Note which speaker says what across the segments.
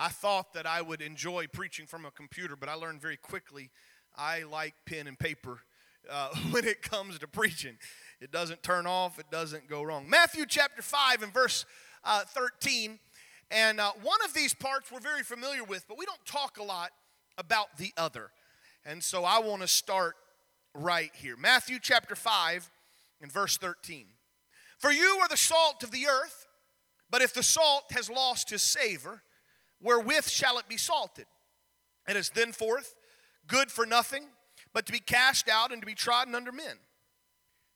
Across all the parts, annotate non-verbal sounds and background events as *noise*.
Speaker 1: I thought that I would enjoy preaching from a computer, but I learned very quickly I like pen and paper uh, *laughs* when it comes to preaching. It doesn't turn off, it doesn't go wrong. Matthew chapter 5 and verse uh, 13. And uh, one of these parts we're very familiar with, but we don't talk a lot about the other. And so I want to start right here. Matthew chapter 5 and verse 13. For you are the salt of the earth, but if the salt has lost his savor, wherewith shall it be salted? It is thenceforth good for nothing, but to be cast out and to be trodden under men.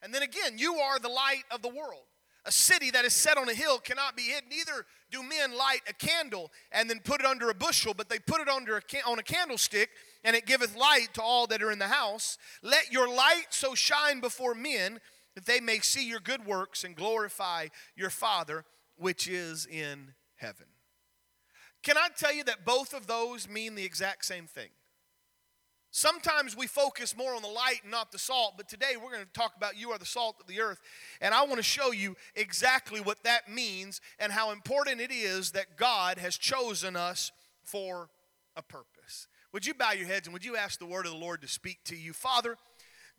Speaker 1: And then again, you are the light of the world. A city that is set on a hill cannot be hid. Neither do men light a candle and then put it under a bushel, but they put it under a on a candlestick, and it giveth light to all that are in the house. Let your light so shine before men that they may see your good works and glorify your Father which is in heaven. Can I tell you that both of those mean the exact same thing? Sometimes we focus more on the light and not the salt, but today we're going to talk about you are the salt of the earth. And I want to show you exactly what that means and how important it is that God has chosen us for a purpose. Would you bow your heads and would you ask the word of the Lord to speak to you? Father,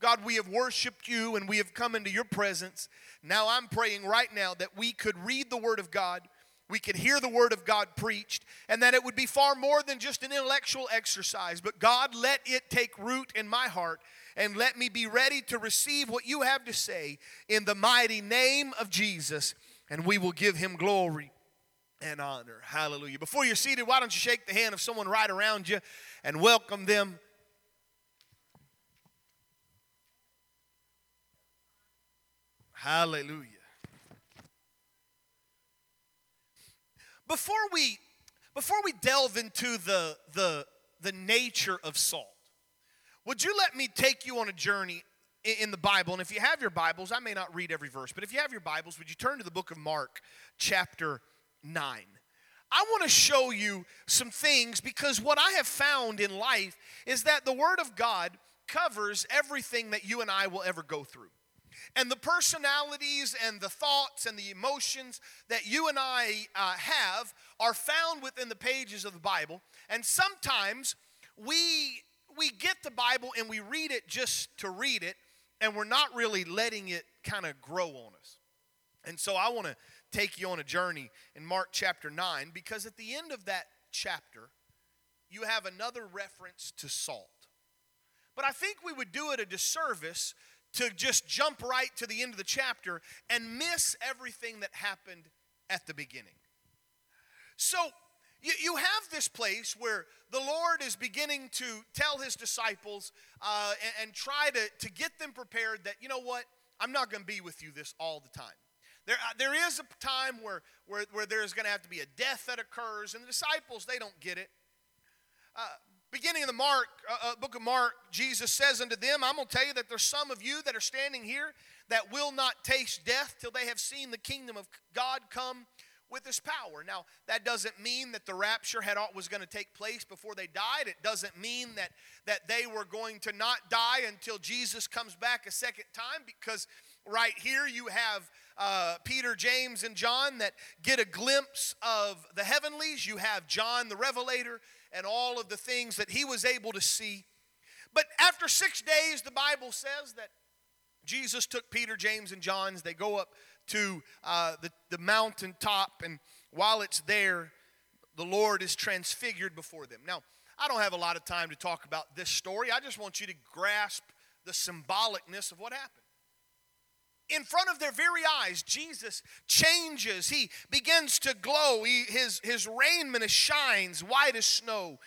Speaker 1: God, we have worshiped you and we have come into your presence. Now I'm praying right now that we could read the word of God we could hear the word of God preached, and that it would be far more than just an intellectual exercise. But God, let it take root in my heart, and let me be ready to receive what you have to say in the mighty name of Jesus, and we will give him glory and honor. Hallelujah. Before you're seated, why don't you shake the hand of someone right around you and welcome them? Hallelujah. Before we before we delve into the the the nature of salt, would you let me take you on a journey in the Bible? And if you have your Bibles, I may not read every verse, but if you have your Bibles, would you turn to the book of Mark, chapter 9? I want to show you some things because what I have found in life is that the Word of God covers everything that you and I will ever go through. And the personalities and the thoughts and the emotions that you and I uh, have are found within the pages of the Bible. And sometimes we, we get the Bible and we read it just to read it, and we're not really letting it kind of grow on us. And so I want to take you on a journey in Mark chapter 9 because at the end of that chapter, you have another reference to salt. But I think we would do it a disservice to just jump right to the end of the chapter and miss everything that happened at the beginning. So, you, you have this place where the Lord is beginning to tell his disciples uh, and, and try to, to get them prepared that, you know what, I'm not going to be with you this all the time. There, uh, there is a time where, where, where there's going to have to be a death that occurs, and the disciples, they don't get it. Uh, beginning of the Mark, uh, uh, book of Mark, Jesus says unto them, I'm going to tell you that there's some of you that are standing here that will not taste death till they have seen the kingdom of God come with his power. Now, that doesn't mean that the rapture had was going to take place before they died. It doesn't mean that that they were going to not die until Jesus comes back a second time because right here you have uh, Peter, James, and John that get a glimpse of the heavenlies. You have John the Revelator and all of the things that he was able to see. But after six days, the Bible says that Jesus took Peter, James, and John's. They go up to uh, the, the mountaintop, and while it's there, the Lord is transfigured before them. Now, I don't have a lot of time to talk about this story. I just want you to grasp the symbolicness of what happened in front of their very eyes, Jesus changes. He begins to glow. He, his, his raiment shines white as snow.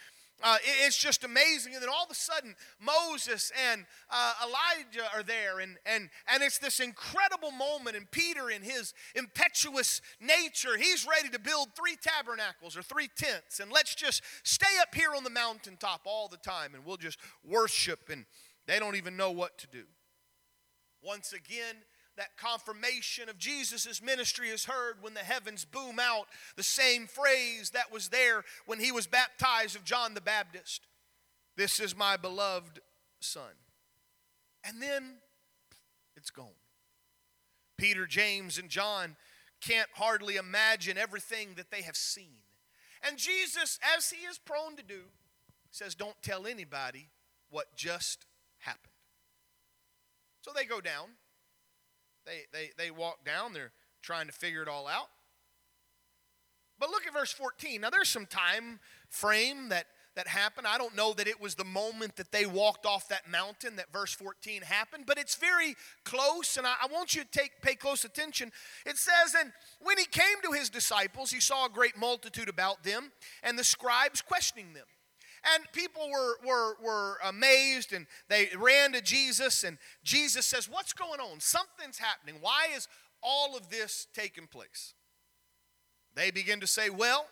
Speaker 1: Uh, it, it's just amazing. And then all of a sudden, Moses and uh, Elijah are there. And, and, and it's this incredible moment. And Peter, in his impetuous nature, he's ready to build three tabernacles or three tents. And let's just stay up here on the mountaintop all the time and we'll just worship. And they don't even know what to do. Once again, that confirmation of Jesus' ministry is heard when the heavens boom out the same phrase that was there when he was baptized of John the Baptist This is my beloved Son. And then it's gone. Peter, James, and John can't hardly imagine everything that they have seen. And Jesus, as he is prone to do, says, Don't tell anybody what just happened. So they go down. They, they, they walk down. They're trying to figure it all out. But look at verse 14. Now, there's some time frame that that happened. I don't know that it was the moment that they walked off that mountain that verse 14 happened, but it's very close, and I, I, want you to take pay close attention. It says, And when he came to his disciples, he saw a great multitude about them, and the scribes questioning them. And people were, were, were amazed and they ran to Jesus, and Jesus says, What's going on? Something's happening. Why is all of this taking place? They begin to say, Well,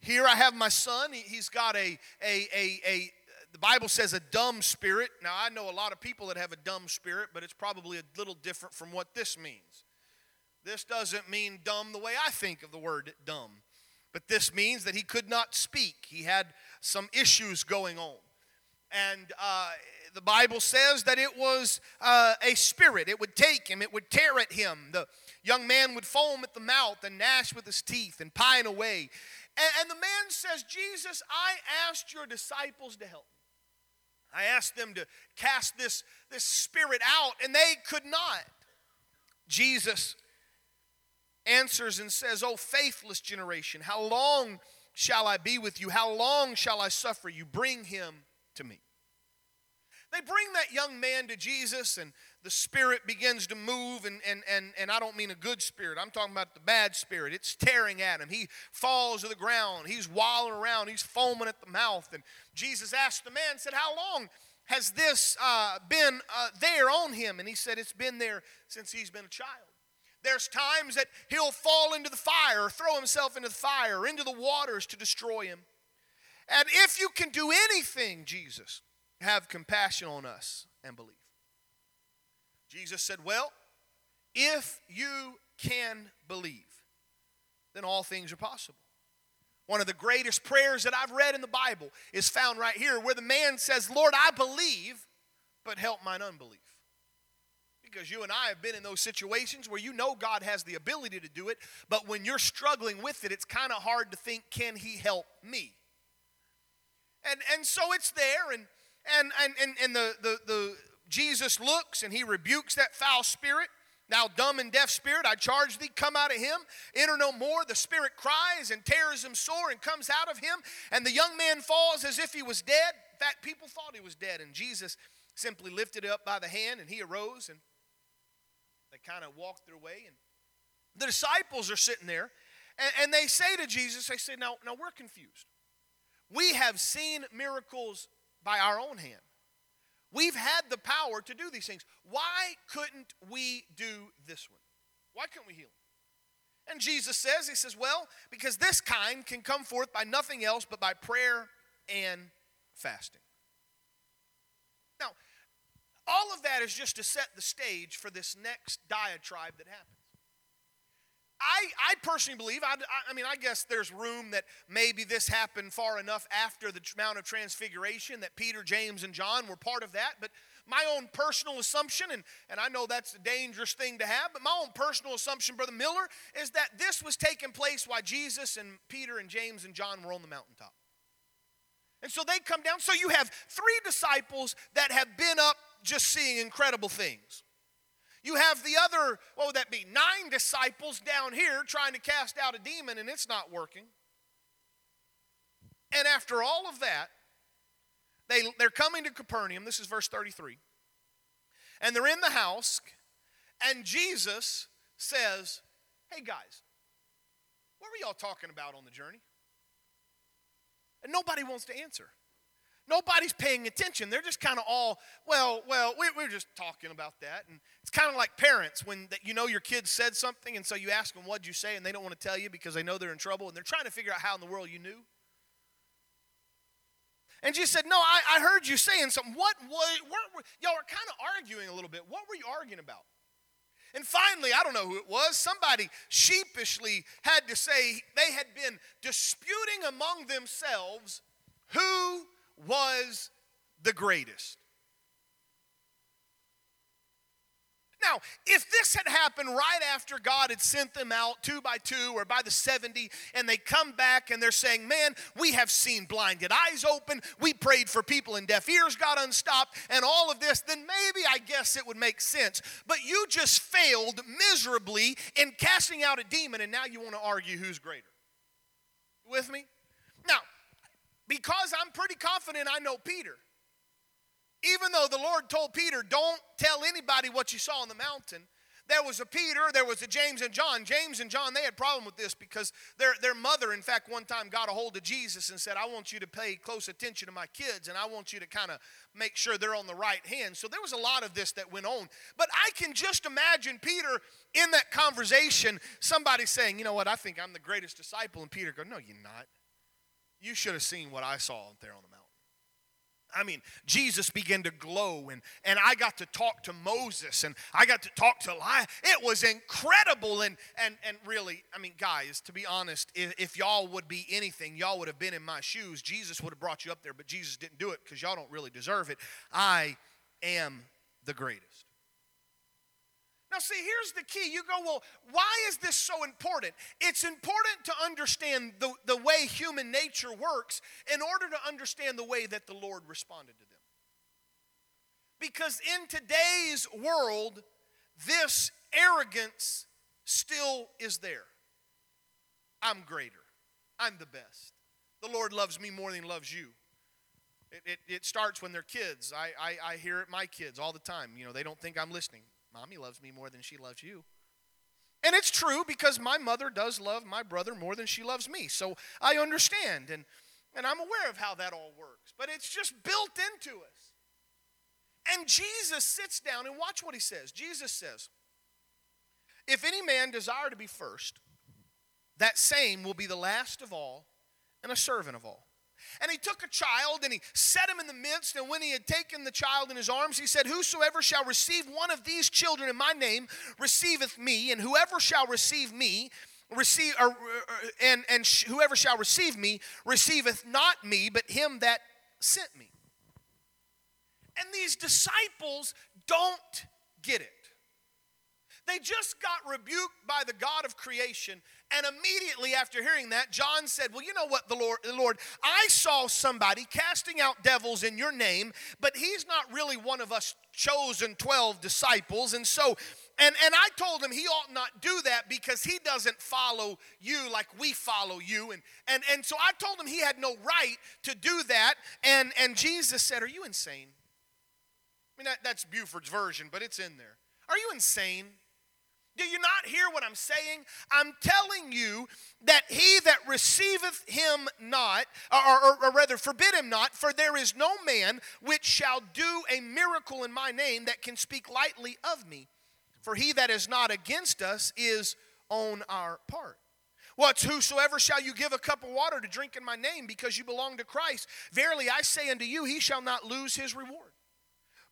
Speaker 1: here I have my son. He's got a, a, a, a, the Bible says a dumb spirit. Now, I know a lot of people that have a dumb spirit, but it's probably a little different from what this means. This doesn't mean dumb the way I think of the word dumb, but this means that he could not speak. He had some issues going on. And uh, the Bible says that it was uh, a spirit. It would take him, it would tear at him. The young man would foam at the mouth and gnash with his teeth and pine away. And, and the man says, Jesus, I asked your disciples to help me. I asked them to cast this, this spirit out, and they could not. Jesus answers and says, Oh, faithless generation, how long shall I be with you? How long shall I suffer you? Bring him to me. They bring that young man to Jesus, and the spirit begins to move, and, and, and, and I don't mean a good spirit. I'm talking about the bad spirit. It's tearing at him. He falls to the ground. He's wallowing around. He's foaming at the mouth. And Jesus asked the man, said, How long has this uh, been uh, there on him? And he said, It's been there since he's been a child. There's times that he'll fall into the fire throw himself into the fire into the waters to destroy him. And if you can do anything, Jesus, have compassion on us and believe. Jesus said, Well, if you can believe, then all things are possible. One of the greatest prayers that I've read in the Bible is found right here where the man says, Lord, I believe, but help mine unbelief. Because you and I have been in those situations where you know God has the ability to do it, but when you're struggling with it, it's kind of hard to think, can He help me? And, and so it's there, and and, and, and, and the, the, the Jesus looks and he rebukes that foul spirit. Now, dumb and deaf spirit, I charge thee, come out of him. Enter no more. The spirit cries and tears him sore and comes out of him. And the young man falls as if he was dead. In fact, people thought he was dead. And Jesus simply lifted up by the hand and he arose and they kind of walk their way. And the disciples are sitting there and, and they say to Jesus, they say, now, now we're confused. We have seen miracles by our own hand. We've had the power to do these things. Why couldn't we do this one? Why couldn't we heal him? And Jesus says, He says, Well, because this kind can come forth by nothing else but by prayer and fasting. All of that is just to set the stage for this next diatribe that happens. I, I personally believe, I, I mean, I guess there's room that maybe this happened far enough after the Mount of Transfiguration that Peter, James, and John were part of that. But my own personal assumption, and, and I know that's a dangerous thing to have, but my own personal assumption, Brother Miller, is that this was taking place while Jesus and Peter and James and John were on the mountaintop. And so they come down. So you have three disciples that have been up just seeing incredible things. You have the other, what would that be? Nine disciples down here trying to cast out a demon and it's not working. And after all of that, they, they're coming to Capernaum. This is verse 33. And they're in the house, and Jesus says, Hey guys, what were y'all talking about on the journey? And nobody wants to answer. Nobody's paying attention. They're just kind of all, well, well, we're just talking about that. And it's kind of like parents when that you know your kid said something, and so you ask them, what'd you say? And they don't want to tell you because they know they're in trouble, and they're trying to figure out how in the world you knew. And Jesus said, No, I, I heard you saying something. What, what y'all are kind of arguing a little bit. What were you arguing about? And finally, I don't know who it was, somebody sheepishly had to say they had been disputing among themselves who was the greatest. Now, if this had happened right after God had sent them out two by two or by the 70, and they come back and they're saying, Man, we have seen blinded eyes open, we prayed for people and deaf ears got unstopped, and all of this, then maybe I guess it would make sense. But you just failed miserably in casting out a demon, and now you want to argue who's greater. With me? Because I'm pretty confident I know Peter, even though the Lord told Peter, don't tell anybody what you saw on the mountain, there was a Peter, there was a James and John. James and John, they had problem with this because their, their mother, in fact, one time got a hold of Jesus and said, I want you to pay close attention to my kids and I want you to kind of make sure they're on the right hand. So there was a lot of this that went on. But I can just imagine Peter in that conversation, somebody saying, you know what, I think I'm the greatest disciple. And Peter go, no, you're not. You should have seen what I saw out there on the mountain. I mean, Jesus began to glow, and, and I got to talk to Moses, and I got to talk to Elijah. It was incredible. And, and, and really, I mean, guys, to be honest, if, if y'all would be anything, y'all would have been in my shoes. Jesus would have brought you up there, but Jesus didn't do it because y'all don't really deserve it. I am the greatest. Now, see, here's the key. You go, well, why is this so important? It's important to understand the, the way human nature works in order to understand the way that the Lord responded to them. Because in today's world, this arrogance still is there. I'm greater, I'm the best. The Lord loves me more than He loves you. It, it, it starts when they're kids. I, I, I hear it my kids all the time. You know, they don't think I'm listening. Mommy loves me more than she loves you. And it's true because my mother does love my brother more than she loves me. So I understand and, and I'm aware of how that all works. But it's just built into us. And Jesus sits down and watch what he says. Jesus says, If any man desire to be first, that same will be the last of all and a servant of all. And he took a child and he set him in the midst. And when he had taken the child in his arms, he said, Whosoever shall receive one of these children in my name receiveth me, and whoever shall receive me, receive or, and and sh- whoever shall receive me receiveth not me but him that sent me and these disciples don't get it they just got rebuked by the God of creation. And immediately after hearing that, John said, Well, you know what, the Lord, the Lord, I saw somebody casting out devils in your name, but he's not really one of us chosen 12 disciples. And so, and, and I told him he ought not do that because he doesn't follow you like we follow you. And, and, and so I told him he had no right to do that. And, and Jesus said, Are you insane? I mean, that, that's Buford's version, but it's in there. Are you insane? Do you not hear what I'm saying? I'm telling you that he that receiveth him not, or, or, or, rather forbid him not, for there is no man which shall do a miracle in my name that can speak lightly of me. For he that is not against us is on our part. What's whosoever shall you give a cup of water to drink in my name because you belong to Christ? Verily I say unto you, he shall not lose his reward.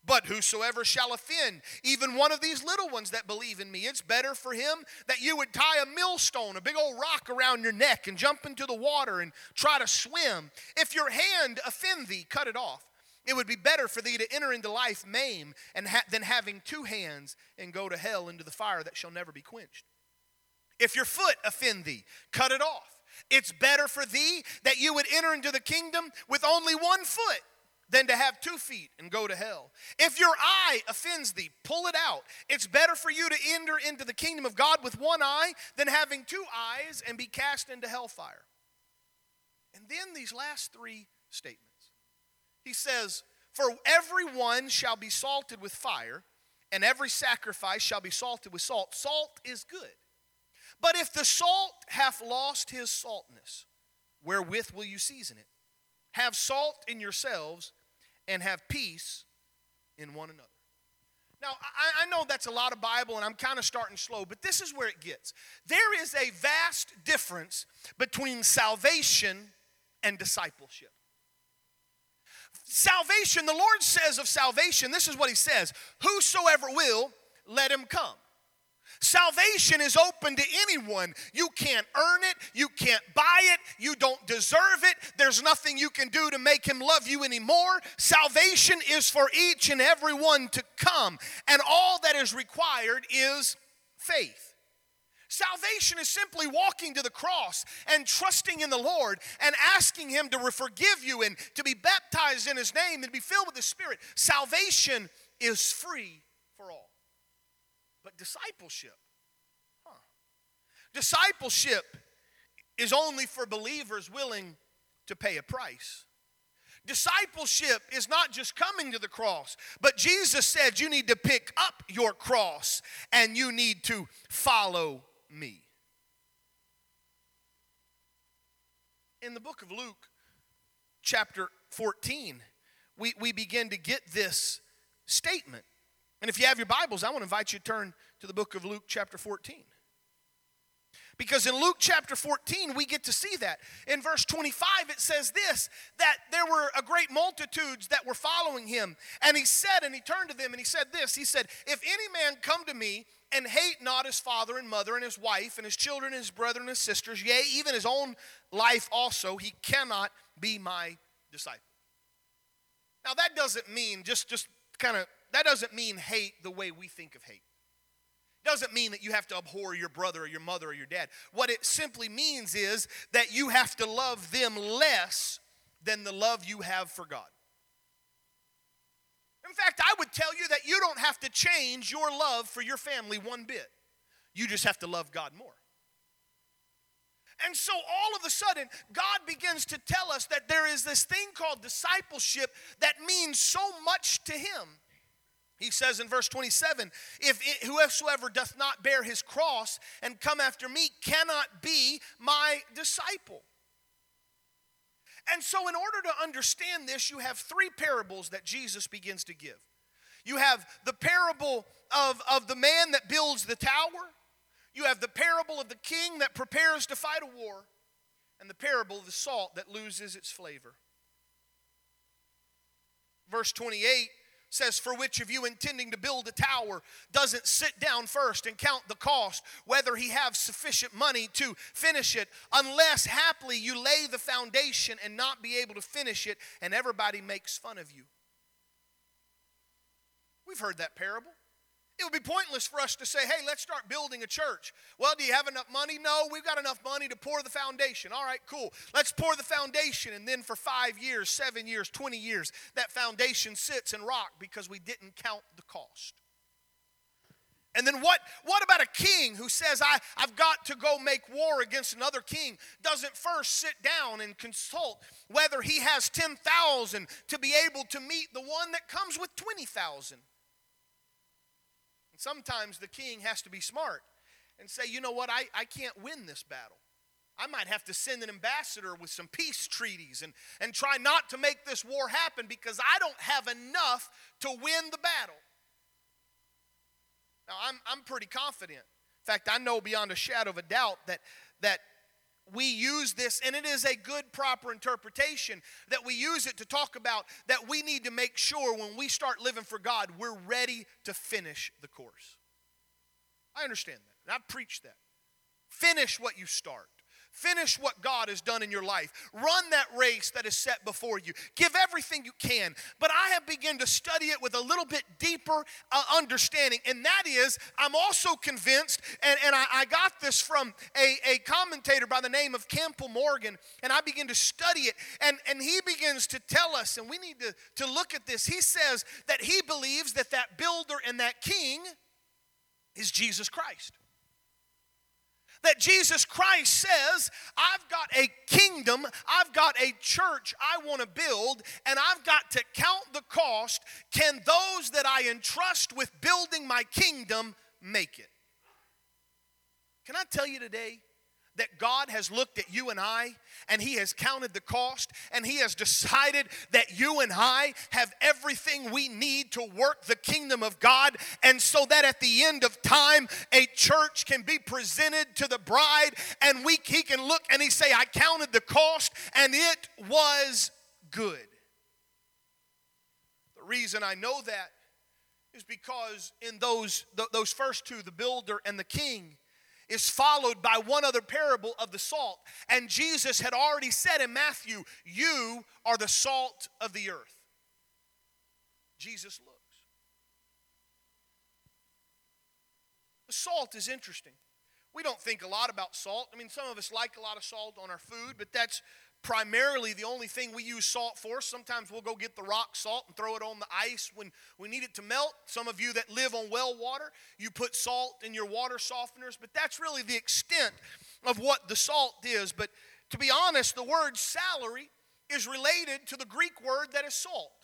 Speaker 1: But whosoever shall offend, even one of these little ones that believe in me, it's better for him that you would tie a millstone, a big old rock around your neck, and jump into the water and try to swim. If your hand offend thee, cut it off. It would be better for thee to enter into life maimed and ha- than having two hands and go to hell into the fire that shall never be quenched. If your foot offend thee, cut it off. It's better for thee that you would enter into the kingdom with only one foot than to have two feet and go to hell. If your eye offends thee, pull it out. It's better for you to enter into the kingdom of God with one eye than having two eyes and be cast into hellfire. And then these last three statements. He says, For everyone shall be salted with fire, and every sacrifice shall be salted with salt. Salt is good. But if the salt hath lost his saltness, wherewith will you season it? Have salt in yourselves and have peace in one another. Now, I, I, know that's a lot of Bible and I'm kind of starting slow, but this is where it gets. There is a vast difference between salvation and discipleship. Salvation, the Lord says of salvation, this is what He says Whosoever will, let him come. Salvation is open to anyone. You can't earn it, you can't buy it, you don't deserve it. There's nothing you can do to make him love you anymore. Salvation is for each and every one to come. And all that is required is faith. Salvation is simply walking to the cross and trusting in the Lord and asking Him to forgive you and to be baptized in His name and be filled with the Spirit. Salvation is free. But discipleship, huh? Discipleship is only for believers willing to pay a price. Discipleship is not just coming to the cross, but Jesus said you need to pick up your cross and you need to follow me. In the book of Luke, chapter 14, we, we begin to get this statement. And if you have your Bibles, I want to invite you to turn to the book of Luke, chapter 14. Because in Luke chapter 14, we get to see that. In verse 25, it says this that there were a great multitudes that were following him. And he said, and he turned to them and he said this He said, If any man come to me and hate not his father and mother and his wife and his children and his brethren and his sisters, yea, even his own life also, he cannot be my disciple. Now that doesn't mean just just kind of that doesn't mean hate the way we think of hate. It Doesn't mean that you have to abhor your brother or your mother or your dad. What it simply means is that you have to love them less than the love you have for God. In fact, I would tell you that you don't have to change your love for your family one bit. You just have to love God more. And so all of a sudden, God begins to tell us that there is this thing called discipleship that means so much to Him. He says in verse 27 If it, whosoever doth not bear his cross and come after me cannot be my disciple. And so, in order to understand this, you have three parables that Jesus begins to give. You have the parable of, of the man that builds the tower, you have the parable of the king that prepares to fight a war, and the parable of the salt that loses its flavor. Verse 28 says, For which of you intending to build a tower doesn't sit down first and count the cost, whether he have sufficient money to finish it, unless haply you lay the foundation and not be able to finish it, and everybody makes fun of you. We've heard that parable. It would be pointless for us to say, hey, let's start building a church. Well, do you have enough money? No, we've got enough money to pour the foundation. All right, cool. Let's pour the foundation. And then for five years, seven years, 20 years, that foundation sits and rock because we didn't count the cost. And then what, what about a king who says, I, I've got to go make war against another king? Doesn't first sit down and consult whether he has 10,000 to be able to meet the one that comes with 20,000. Sometimes the king has to be smart and say, you know what, I, I can't win this battle. I might have to send an ambassador with some peace treaties and, and try not to make this war happen because I don't have enough to win the battle. Now, I'm, I'm pretty confident. In fact, I know beyond a shadow of a doubt that, that we use this, and it is a good, proper interpretation that we use it to talk about that we need to make sure when we start living for God, we're ready to finish the course. I understand that, and I preach that. Finish what you start. Finish what God has done in your life. Run that race that is set before you. Give everything you can. But I have begun to study it with a little bit deeper uh, understanding. And that is, I'm also convinced, and, and I, I got this from a, a commentator by the name of Campbell Morgan, and I begin to study it. And, and he begins to tell us, and we need to, to look at this. He says that he believes that that builder and that king is Jesus Christ that Jesus Christ says, I've got a kingdom, I've got a church I want to build, and I've got to count the cost. Can those that I entrust with building my kingdom make it? Can I tell you today? That God has looked at you and I and He has counted the cost and He has decided that you and I have everything we need to work the kingdom of God. And so that at the end of time, a church can be presented to the bride and we, He can look and He say, I counted the cost and it was good. The reason I know that is because in those, those first two, the builder and the king, is followed by one other parable of the salt. And Jesus had already said in Matthew, You are the salt of the earth. Jesus looks. The salt is interesting. We don't think a lot about salt. I mean, some of us like a lot of salt on our food, but that's primarily the only thing we use salt for. Sometimes we'll go get the rock salt and throw it on the ice when we need it to melt. Some of you that live on well water, you put salt in your water softeners, but that's really the extent of what the salt is. But to be honest, the word salary is related to the Greek word that is salt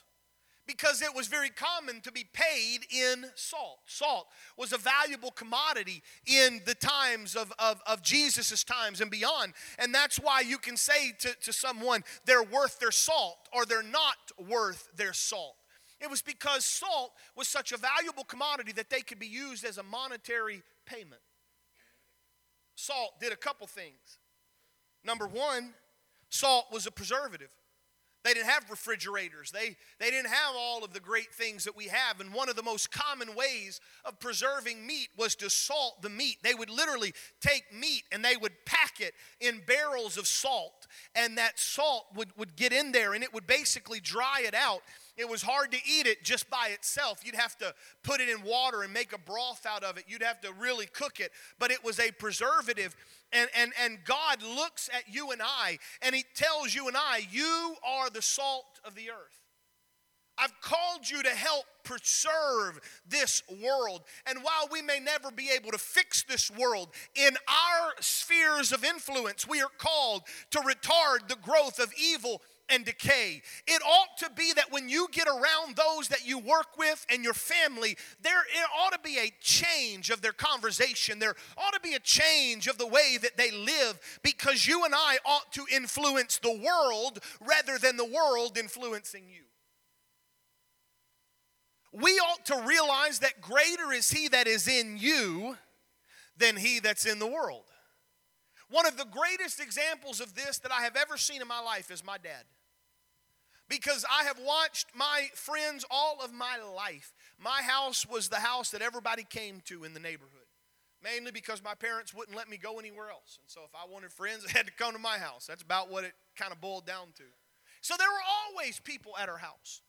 Speaker 1: because it was very common to be paid in salt. Salt was a valuable commodity in the times of, of, of Jesus' times and beyond. And that's why you can say to, to someone, they're worth their salt or they're not worth their salt. It was because salt was such a valuable commodity that they could be used as a monetary payment. Salt did a couple things. Number one, salt was a preservative. They didn't have refrigerators. They, they didn't have all of the great things that we have. And one of the most common ways of preserving meat was to salt the meat. They would literally take meat and they would pack it in barrels of salt. And that salt would, would get in there and it would basically dry it out. It was hard to eat it just by itself. You'd have to put it in water and make a broth out of it. You'd have to really cook it. But it was a preservative and, and, and God looks at you and I and He tells you and I, You are the salt of the earth. I've called you to help preserve this world. And while we may never be able to fix this world, in our spheres of influence, we are called to retard the growth of evil and decay. It ought to be that when you get around those that you work with and your family, there it ought to be a change of their conversation. There ought to be a change of the way that they live because you and I ought to influence the world rather than the world influencing you. We ought to realize that greater is He that is in you than He that's in the world. One of the greatest examples of this that I have ever seen in my life is my dad because I have watched my friends all of my life. My house was the house that everybody came to in the neighborhood, mainly because my parents wouldn't let me go anywhere else. And so if I wanted friends, *laughs* they had to come to my house. That's about what it kind of boiled down to. So there were always people at our house.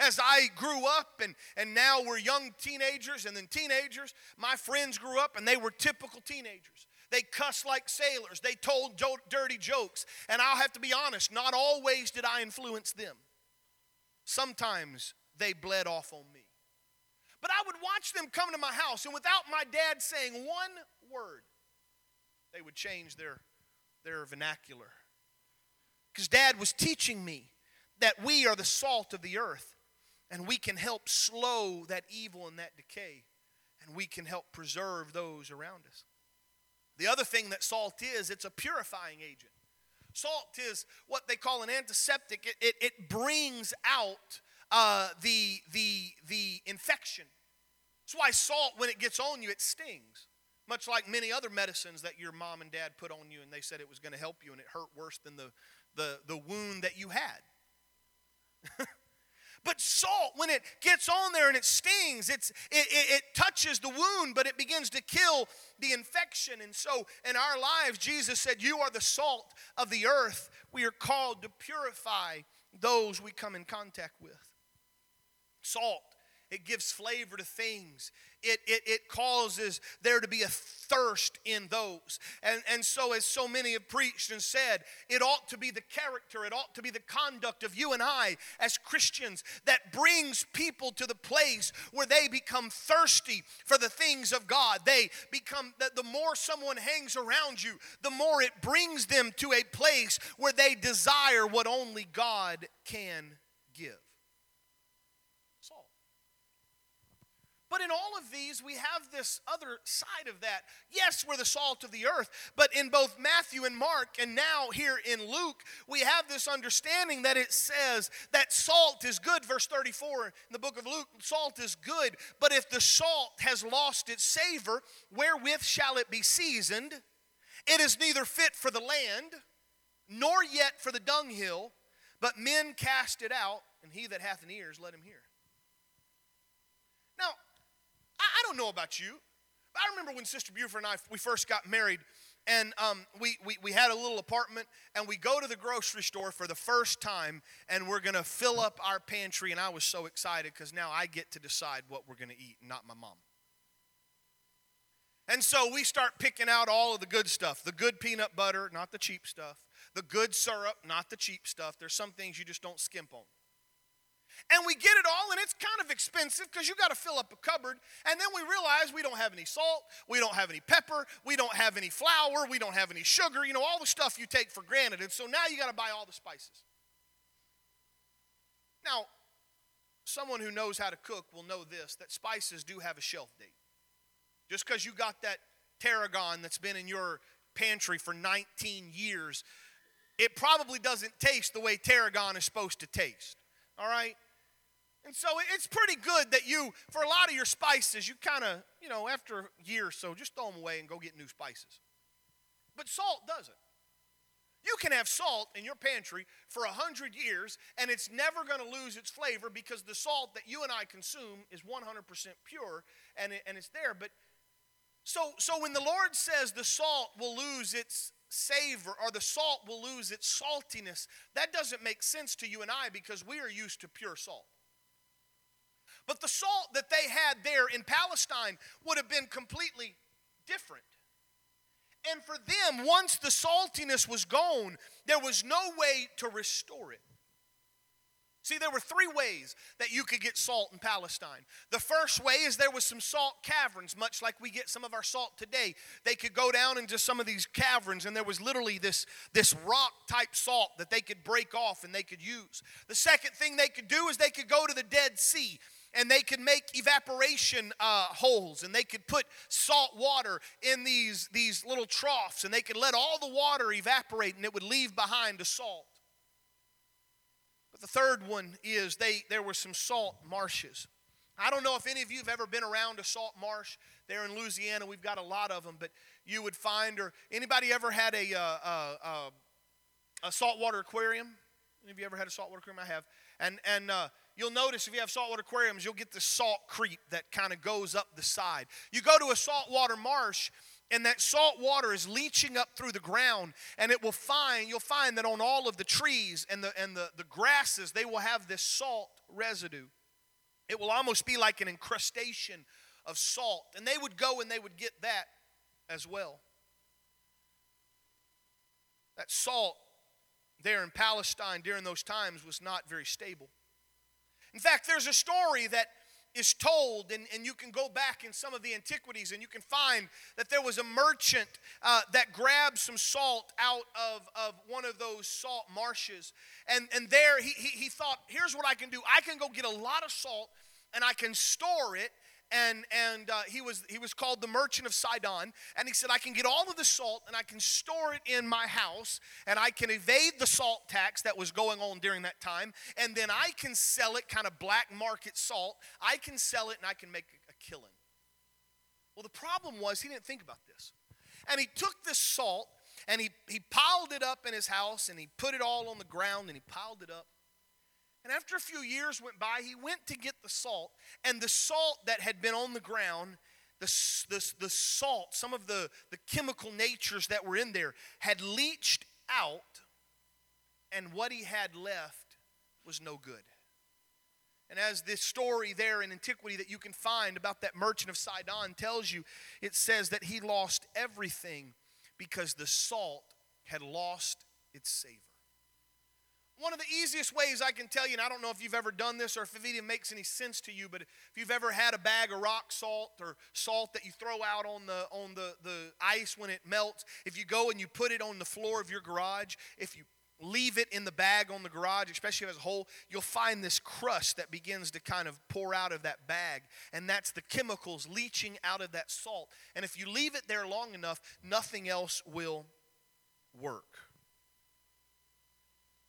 Speaker 1: As I grew up, and, and now we're young teenagers and then teenagers, my friends grew up and they were typical teenagers. They cussed like sailors. They told jo- dirty jokes. And I'll have to be honest, not always did I influence them. Sometimes they bled off on me. But I would watch them come to my house, and without my dad saying one word, they would change their, their vernacular. Because dad was teaching me that we are the salt of the earth, and we can help slow that evil and that decay, and we can help preserve those around us. The other thing that salt is, it's a purifying agent. Salt is what they call an antiseptic. It, it, it brings out uh, the, the, the infection. That's why salt, when it gets on you, it stings. Much like many other medicines that your mom and dad put on you and they said it was going to help you and it hurt worse than the, the, the wound that you had. *laughs* But salt, when it gets on there and it stings, it's, it, it, it, touches the wound, but it begins to kill the infection. And so in our lives, Jesus said, You are the salt of the earth. We are called to purify those we come in contact with. Salt it gives flavor to things. It, it, it causes there to be a thirst in those. And, and so, as so many have preached and said, it ought to be the character, it ought to be the conduct of you and I as Christians that brings people to the place where they become thirsty for the things of God. They become, that the more someone hangs around you, the more it brings them to a place where they desire what only God can give. But in all of these, we have this other side of that. Yes, we're the salt of the earth, but in both Matthew and Mark, and now here in Luke, we have this understanding that it says that salt is good. Verse 34 in the book of Luke salt is good, but if the salt has lost its savor, wherewith shall it be seasoned? It is neither fit for the land, nor yet for the dunghill, but men cast it out, and he that hath an ears, let him hear. I, I don't know about you, I remember when Sister Buford and I we first got married, and um, we, we, we had a little apartment, and we go to the grocery store for the first time, and we're to fill up our pantry. And I was so excited because now I get to decide what we're to eat, not my mom. And so we start picking out all of the good stuff the good peanut butter, not the cheap stuff, the good syrup, not the cheap stuff. There's some things you just don't skimp on. And we get it all, and it's kind of expensive because you got to fill up a cupboard. And then we realize we don't have any salt, we don't have any pepper, we don't have any flour, we don't have any sugar, you know, all the stuff you take for granted. And so now you got to buy all the spices. Now, someone who knows how to cook will know this that spices do have a shelf date. Just because you got that tarragon that's been in your pantry for 19 years, it probably doesn't taste the way tarragon is supposed to taste. All right? And so it's pretty good that you, for a lot of your spices, you kind of, you know, after a year or so, just throw them away and go get new spices. But salt doesn't. You can have salt in your pantry for a hundred years, and it's never going to lose its flavor because the salt that you and I consume is 100% pure, and, it, and it's there. But so, so when the Lord says the salt will lose its savor or the salt will lose its saltiness, that doesn't make sense to you and I because we are used to pure salt. But the salt that they had there in Palestine would have been completely different. And for them, once the saltiness was gone, there was no way to restore it. See, there were three ways that you could get salt in Palestine. The first way is there was some salt caverns, much like we get some of our salt today. They could go down into some of these caverns, and there was literally this, this rock type salt that they could break off and they could use. The second thing they could do is they could go to the Dead Sea and they could make evaporation uh, holes and they could put salt water in these, these little troughs and they could let all the water evaporate and it would leave behind a salt. But the third one is they there were some salt marshes. I don't know if any of you have ever been around a salt marsh there in Louisiana. We've got a lot of them, but you would find, or anybody ever had a, uh, uh, uh, a saltwater aquarium? Any of you ever had a saltwater aquarium? I have. And, and uh, you'll notice if you have saltwater aquariums, you'll get the salt creep that kind of goes up the side. You go to a saltwater marsh, and that salt water is leaching up through the ground and it will find you'll find that on all of the trees and the and the, the grasses they will have this salt residue. It will almost be like an incrustation of salt and they would go and they would get that as well. That salt there in palestine during those times was not very stable. In fact there's a story that is told, and, and you can go back in some of the antiquities and you can find that there was a merchant uh, that grabbed some salt out of, of one of those salt marshes. And, and there he, he, he thought, here's what I can do I can go get a lot of salt and I can store it and and uh, he was he was called the merchant of Sidon, and he said, I can get all of the salt and I can store it in my house, and I can evade the salt tax that was going on during that time, and then I can sell it kind of black market salt. I can sell it and I can make a, a killing. Well, the problem was he didn't think about this, and he took this salt and he he piled it up in his house and he put it all on the ground and he piled it up. And after a few years went by, he went to get the salt, and the salt that had been on the ground, the, the, the salt, some of the, the chemical natures that were in there, had leached out, and what he had left was no good. And as this story there in antiquity that you can find about that merchant of Sidon tells you, it says that he lost everything because the salt had lost its savor. One of the easiest ways I can tell you, and I don't know if you've ever done this or if it even makes any sense to you, but if you've ever had a bag of rock salt or salt that you throw out on the on the, the ice when it melts, if you go and you put it on the floor of your garage, if you leave it in the bag on the garage, especially has a hole, you'll find this crust that begins to kind of pour out of that bag. And that's the chemicals leaching out of that salt. And if you leave it there long enough, nothing else will work.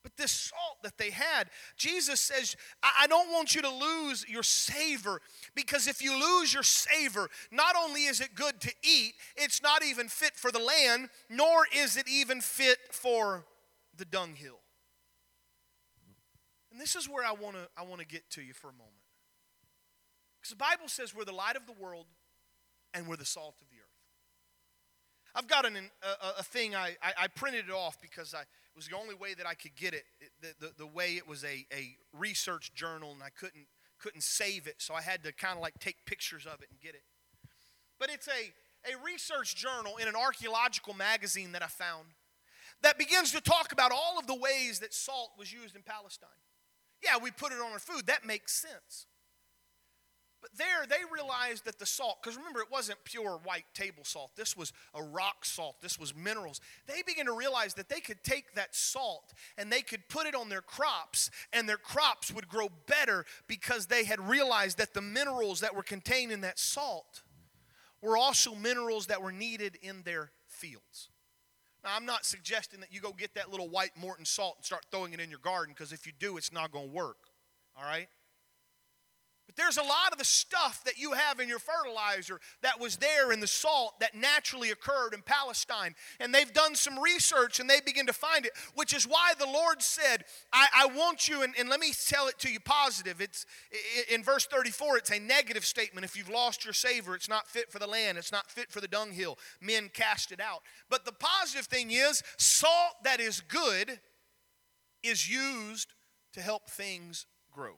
Speaker 1: But this salt that they had, Jesus says, I don't want you to lose your savor because if you lose your savor, not only is it good to eat, it's not even fit for the land, nor is it even fit for the dunghill. And this is where I want to I want to get to you for a moment. Because the Bible says we're the light of the world and we're the salt of the earth. I've got an, a, a thing, I, I, I, printed it off because I, was the only way that I could get it, it the, the, the, way it was a, a research journal, and I couldn't, couldn't save it, so I had to kind of like take pictures of it and get it. But it's a, a research journal in an archaeological magazine that I found that begins to talk about all of the ways that salt was used in Palestine. Yeah, we put it on our food, that makes sense. But there, they realized that the salt, because remember, it wasn't pure white table salt. This was a rock salt. This was minerals. They began to realize that they could take that salt and they could put it on their crops, and their crops would grow better because they had realized that the minerals that were contained in that salt were also minerals that were needed in their fields. Now, I'm not suggesting that you go get that little white Morton salt and start throwing it in your garden because if you do, it's not going to work. All right? But there's a lot of the stuff that you have in your fertilizer that was there in the salt that naturally occurred in Palestine. And they've done some research and they begin to find it, which is why the Lord said, I, I want you, and, and, let me tell it to you positive. It's in verse 34, it's a negative statement. If you've lost your savor, it's not fit for the land, it's not fit for the dunghill. Men cast it out. But the positive thing is, salt that is good is used to help things grow.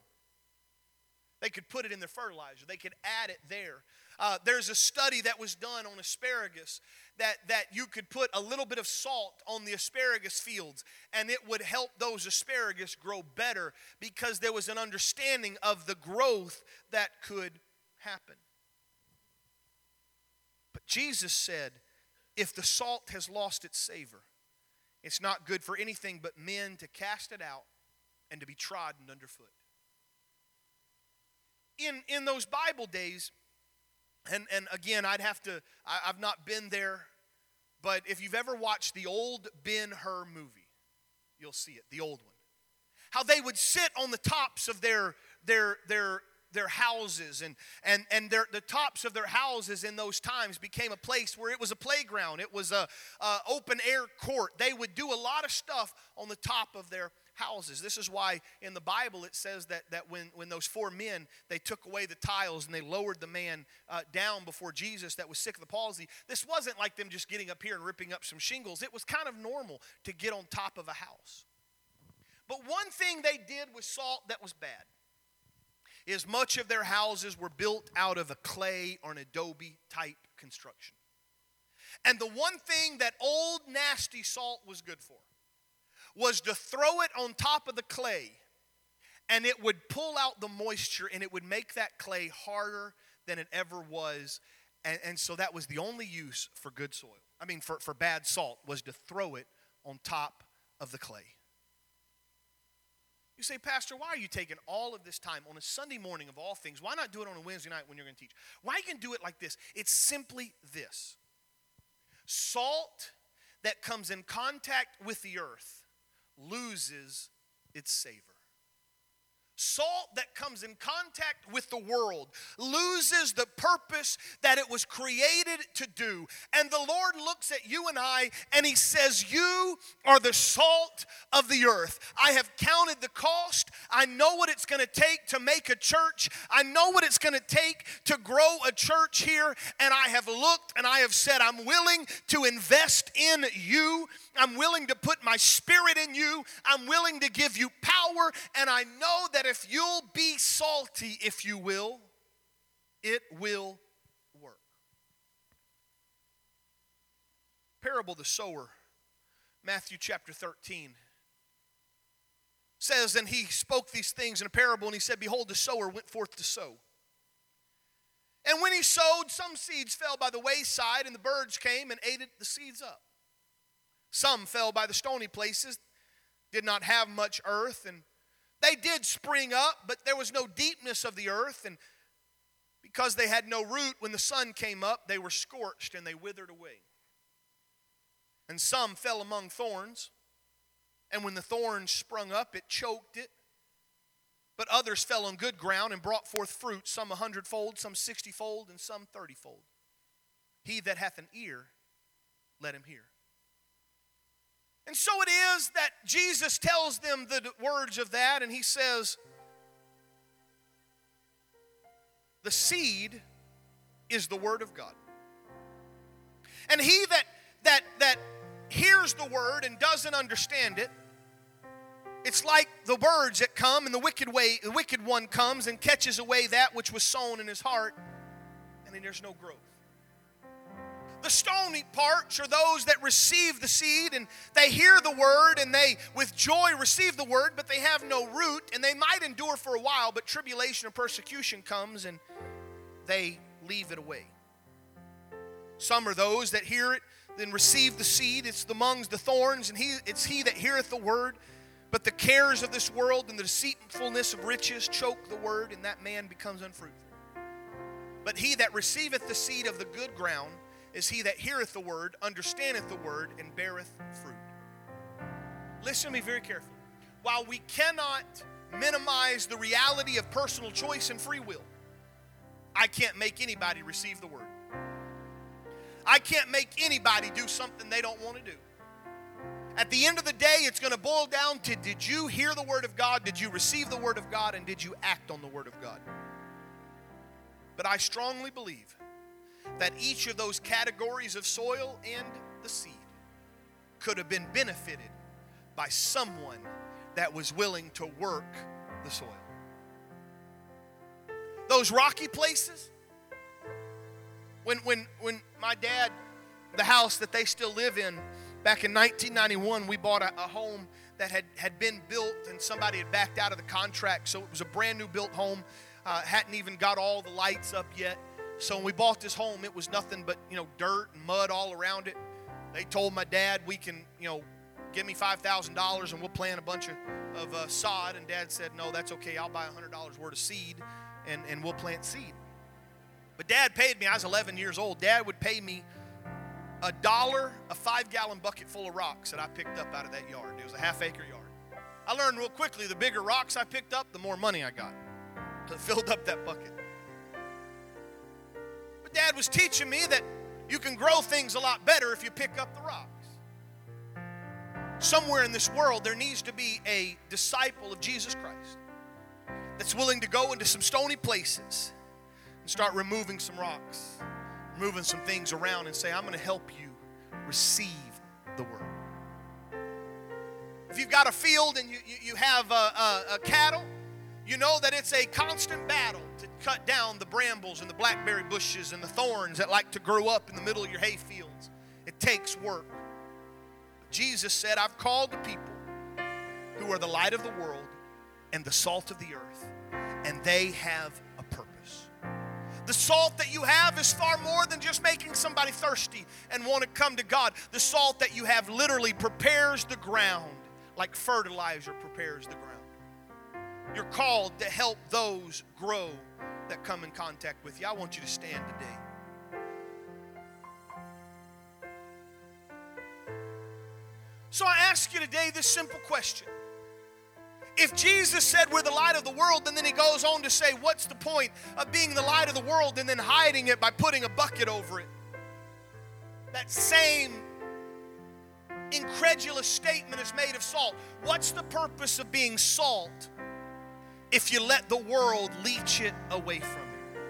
Speaker 1: They could put it in their fertilizer, they could add it there. Uh, there's a study that was done on asparagus that, that you could put a little bit of salt on the asparagus fields and it would help those asparagus grow better because there was an understanding of the growth that could happen. But Jesus said, if the salt has lost its savor, it's not good for anything but men to cast it out and to be trodden underfoot in, in those Bible days, and, and again, I'd have to, I, I've not been there, but if you've ever watched the old Ben Hur movie, you'll see it, the old one. How they would sit on the tops of their, their, their, their houses and, and, and their, the tops of their houses in those times became a place where it was a playground it was a, a open air court they would do a lot of stuff on the top of their houses. This is why in the Bible it says that, that when, when those four men, they took away the tiles and they lowered the man uh, down before Jesus that was sick of the palsy, this wasn't like them just getting up here and ripping up some shingles. It was kind of normal to get on top of a house. But one thing they did with salt that was bad is much of their houses were built out of a clay or an adobe type construction. And the one thing that old nasty salt was good for was to throw it on top of the clay and it would pull out the moisture and it would make that clay harder than it ever was. And, and so that was the only use for good soil. I mean, for, for bad salt, was to throw it on top of the clay. You say, Pastor, why are you taking all of this time on a Sunday morning of all things? Why not do it on a Wednesday night when you're going to teach? Why you can do it like this? It's simply this salt that comes in contact with the earth loses its savor. Salt that comes in contact with the world loses the purpose that it was created to do. And the Lord looks at you and I and He says, You are the salt of the earth. I have counted the cost. I know what it's going to take to make a church. I know what it's going to take to grow a church here. And I have looked and I have said, I'm willing to invest in you. I'm willing to put my spirit in you. I'm willing to give you power. And I know that if you'll be salty, if you will, it will work. Parable the sower, Matthew chapter 13 says, And he spoke these things in a parable, and he said, Behold, the sower went forth to sow. And when he sowed, some seeds fell by the wayside, and the birds came and ate the seeds up. Some fell by the stony places, did not have much earth, and they did spring up, but there was no deepness of the earth, and because they had no root, when the sun came up, they were scorched and they withered away. And some fell among thorns, and when the thorns sprung up, it choked it. But others fell on good ground and brought forth fruit, some a hundredfold, some sixtyfold, and some thirtyfold. He that hath an ear, let him hear. And so it is that Jesus tells them the words of that, and he says, The seed is the word of God. And he that that that hears the word and doesn't understand it, it's like the birds that come and the wicked way the wicked one comes and catches away that which was sown in his heart, and then there's no growth. The stony parts are those that receive the seed and they hear the word and they with joy receive the word, but they have no root and they might endure for a while, but tribulation or persecution comes and they leave it away. Some are those that hear it, then receive the seed. It's amongst the thorns, and he, it's he that heareth the word. But the cares of this world and the deceitfulness of riches choke the word, and that man becomes unfruitful. But he that receiveth the seed of the good ground is he that heareth the word, understandeth the word, and beareth fruit. Listen to me very carefully. While we cannot minimize the reality of personal choice and free will, I can't make anybody receive the word. I can't make anybody do something they don't want to do. At the end of the day, it's going to boil down to did you hear the Word of God? Did you receive the Word of God? And did you act on the Word of God? But I strongly believe that each of those categories of soil and the seed could have been benefited by someone that was willing to work the soil. Those rocky places, when, when, when my dad, the house that they still live in, back in 1991, we bought a, a home that had, had been built and somebody had backed out of the contract. So it was a brand new built home, uh, hadn't even got all the lights up yet. So when we bought this home, it was nothing but, you know, dirt and mud all around it. They told my dad, we can, you know, give me $5,000 and we'll plant a bunch of, of uh, sod. And dad said, no, that's okay. I'll buy $100 worth of seed and, and we'll plant seed. But dad paid me, I was 11 years old. Dad would pay me a dollar a five gallon bucket full of rocks that I picked up out of that yard. It was a half acre yard. I learned real quickly the bigger rocks I picked up, the more money I got. *laughs* Filled up that bucket. But dad was teaching me that you can grow things a lot better if you pick up the rocks. Somewhere in this world, there needs to be a disciple of Jesus Christ that's willing to go into some stony places and start removing some rocks, moving some things around, and say, I'm going to help you receive the word. If you've got a field and you, you, you have a, a, a cattle, you know that it's a constant battle cut down the brambles and the blackberry bushes and the thorns that like to grow up in the middle of your hay fields. It takes work. Jesus said, I've called the people who are the light of the world and the salt of the earth, and they have a purpose. The salt that you have is far more than just making somebody thirsty and want to come to God. The salt that you have literally prepares the ground like fertilizer prepares the ground. You're called to help those grow that come in contact with you. I want you to stand today. So I ask you today this simple question. If Jesus said we're the light of the world, and then he goes on to say, What's the point of being the light of the world and then hiding it by putting a bucket over it? That same incredulous statement is made of salt. What's the purpose of being salt if you let the world leech it away from you?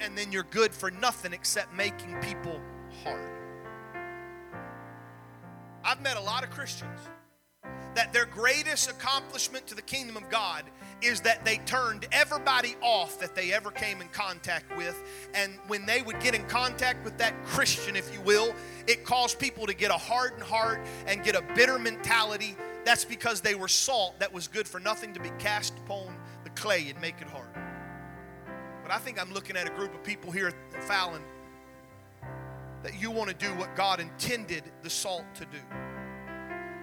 Speaker 1: And then you're good for nothing except making people hard. I've met a lot of Christians that their greatest accomplishment to the kingdom of God is that they turned everybody off that they ever came in contact with. And when they would get in contact with that Christian, if you will, it caused people to get a hardened heart and get a bitter mentality. That's because they were salt that was good for nothing to be cast upon the clay and make it hard. But I think I'm looking at a group of people here at Fallon that you want to do what God intended the salt to do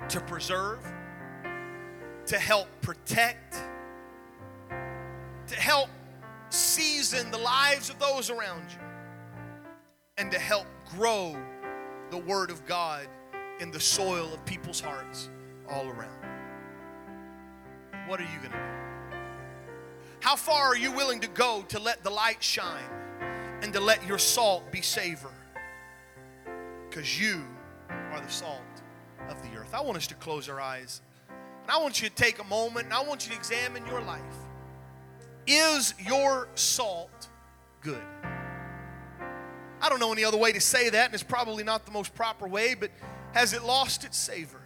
Speaker 1: to preserve, to help protect, to help season the lives of those around you, and to help grow the Word of God in the soil of people's hearts all around. What are you going to do? How far are you willing to go to let the light shine and to let your salt be savor? Because you are the salt of the earth. I want us to close our eyes. And I want you to take a moment and I want you to examine your life. Is your salt good? I don't know any other way to say that, and it's probably not the most proper way, but has it lost its savor?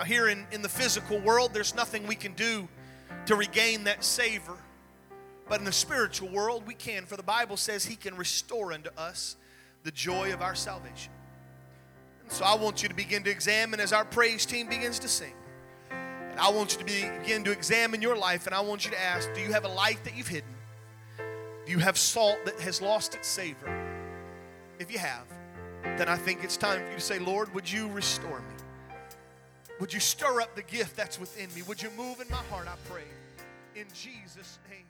Speaker 1: Now, here in, in the physical world, there's nothing we can do to regain that savor. But in the spiritual world, we can, for the Bible says He can restore unto us the joy of our salvation. And so I want you to begin to examine as our praise team begins to sing. And I want you to begin to examine your life, and I want you to ask do you have a life that you've hidden? Do you have salt that has lost its savor? If you have, then I think it's time for you to say, Lord, would you restore me? Would you stir up the gift that's within me? Would you move in my heart, I pray, in Jesus' name?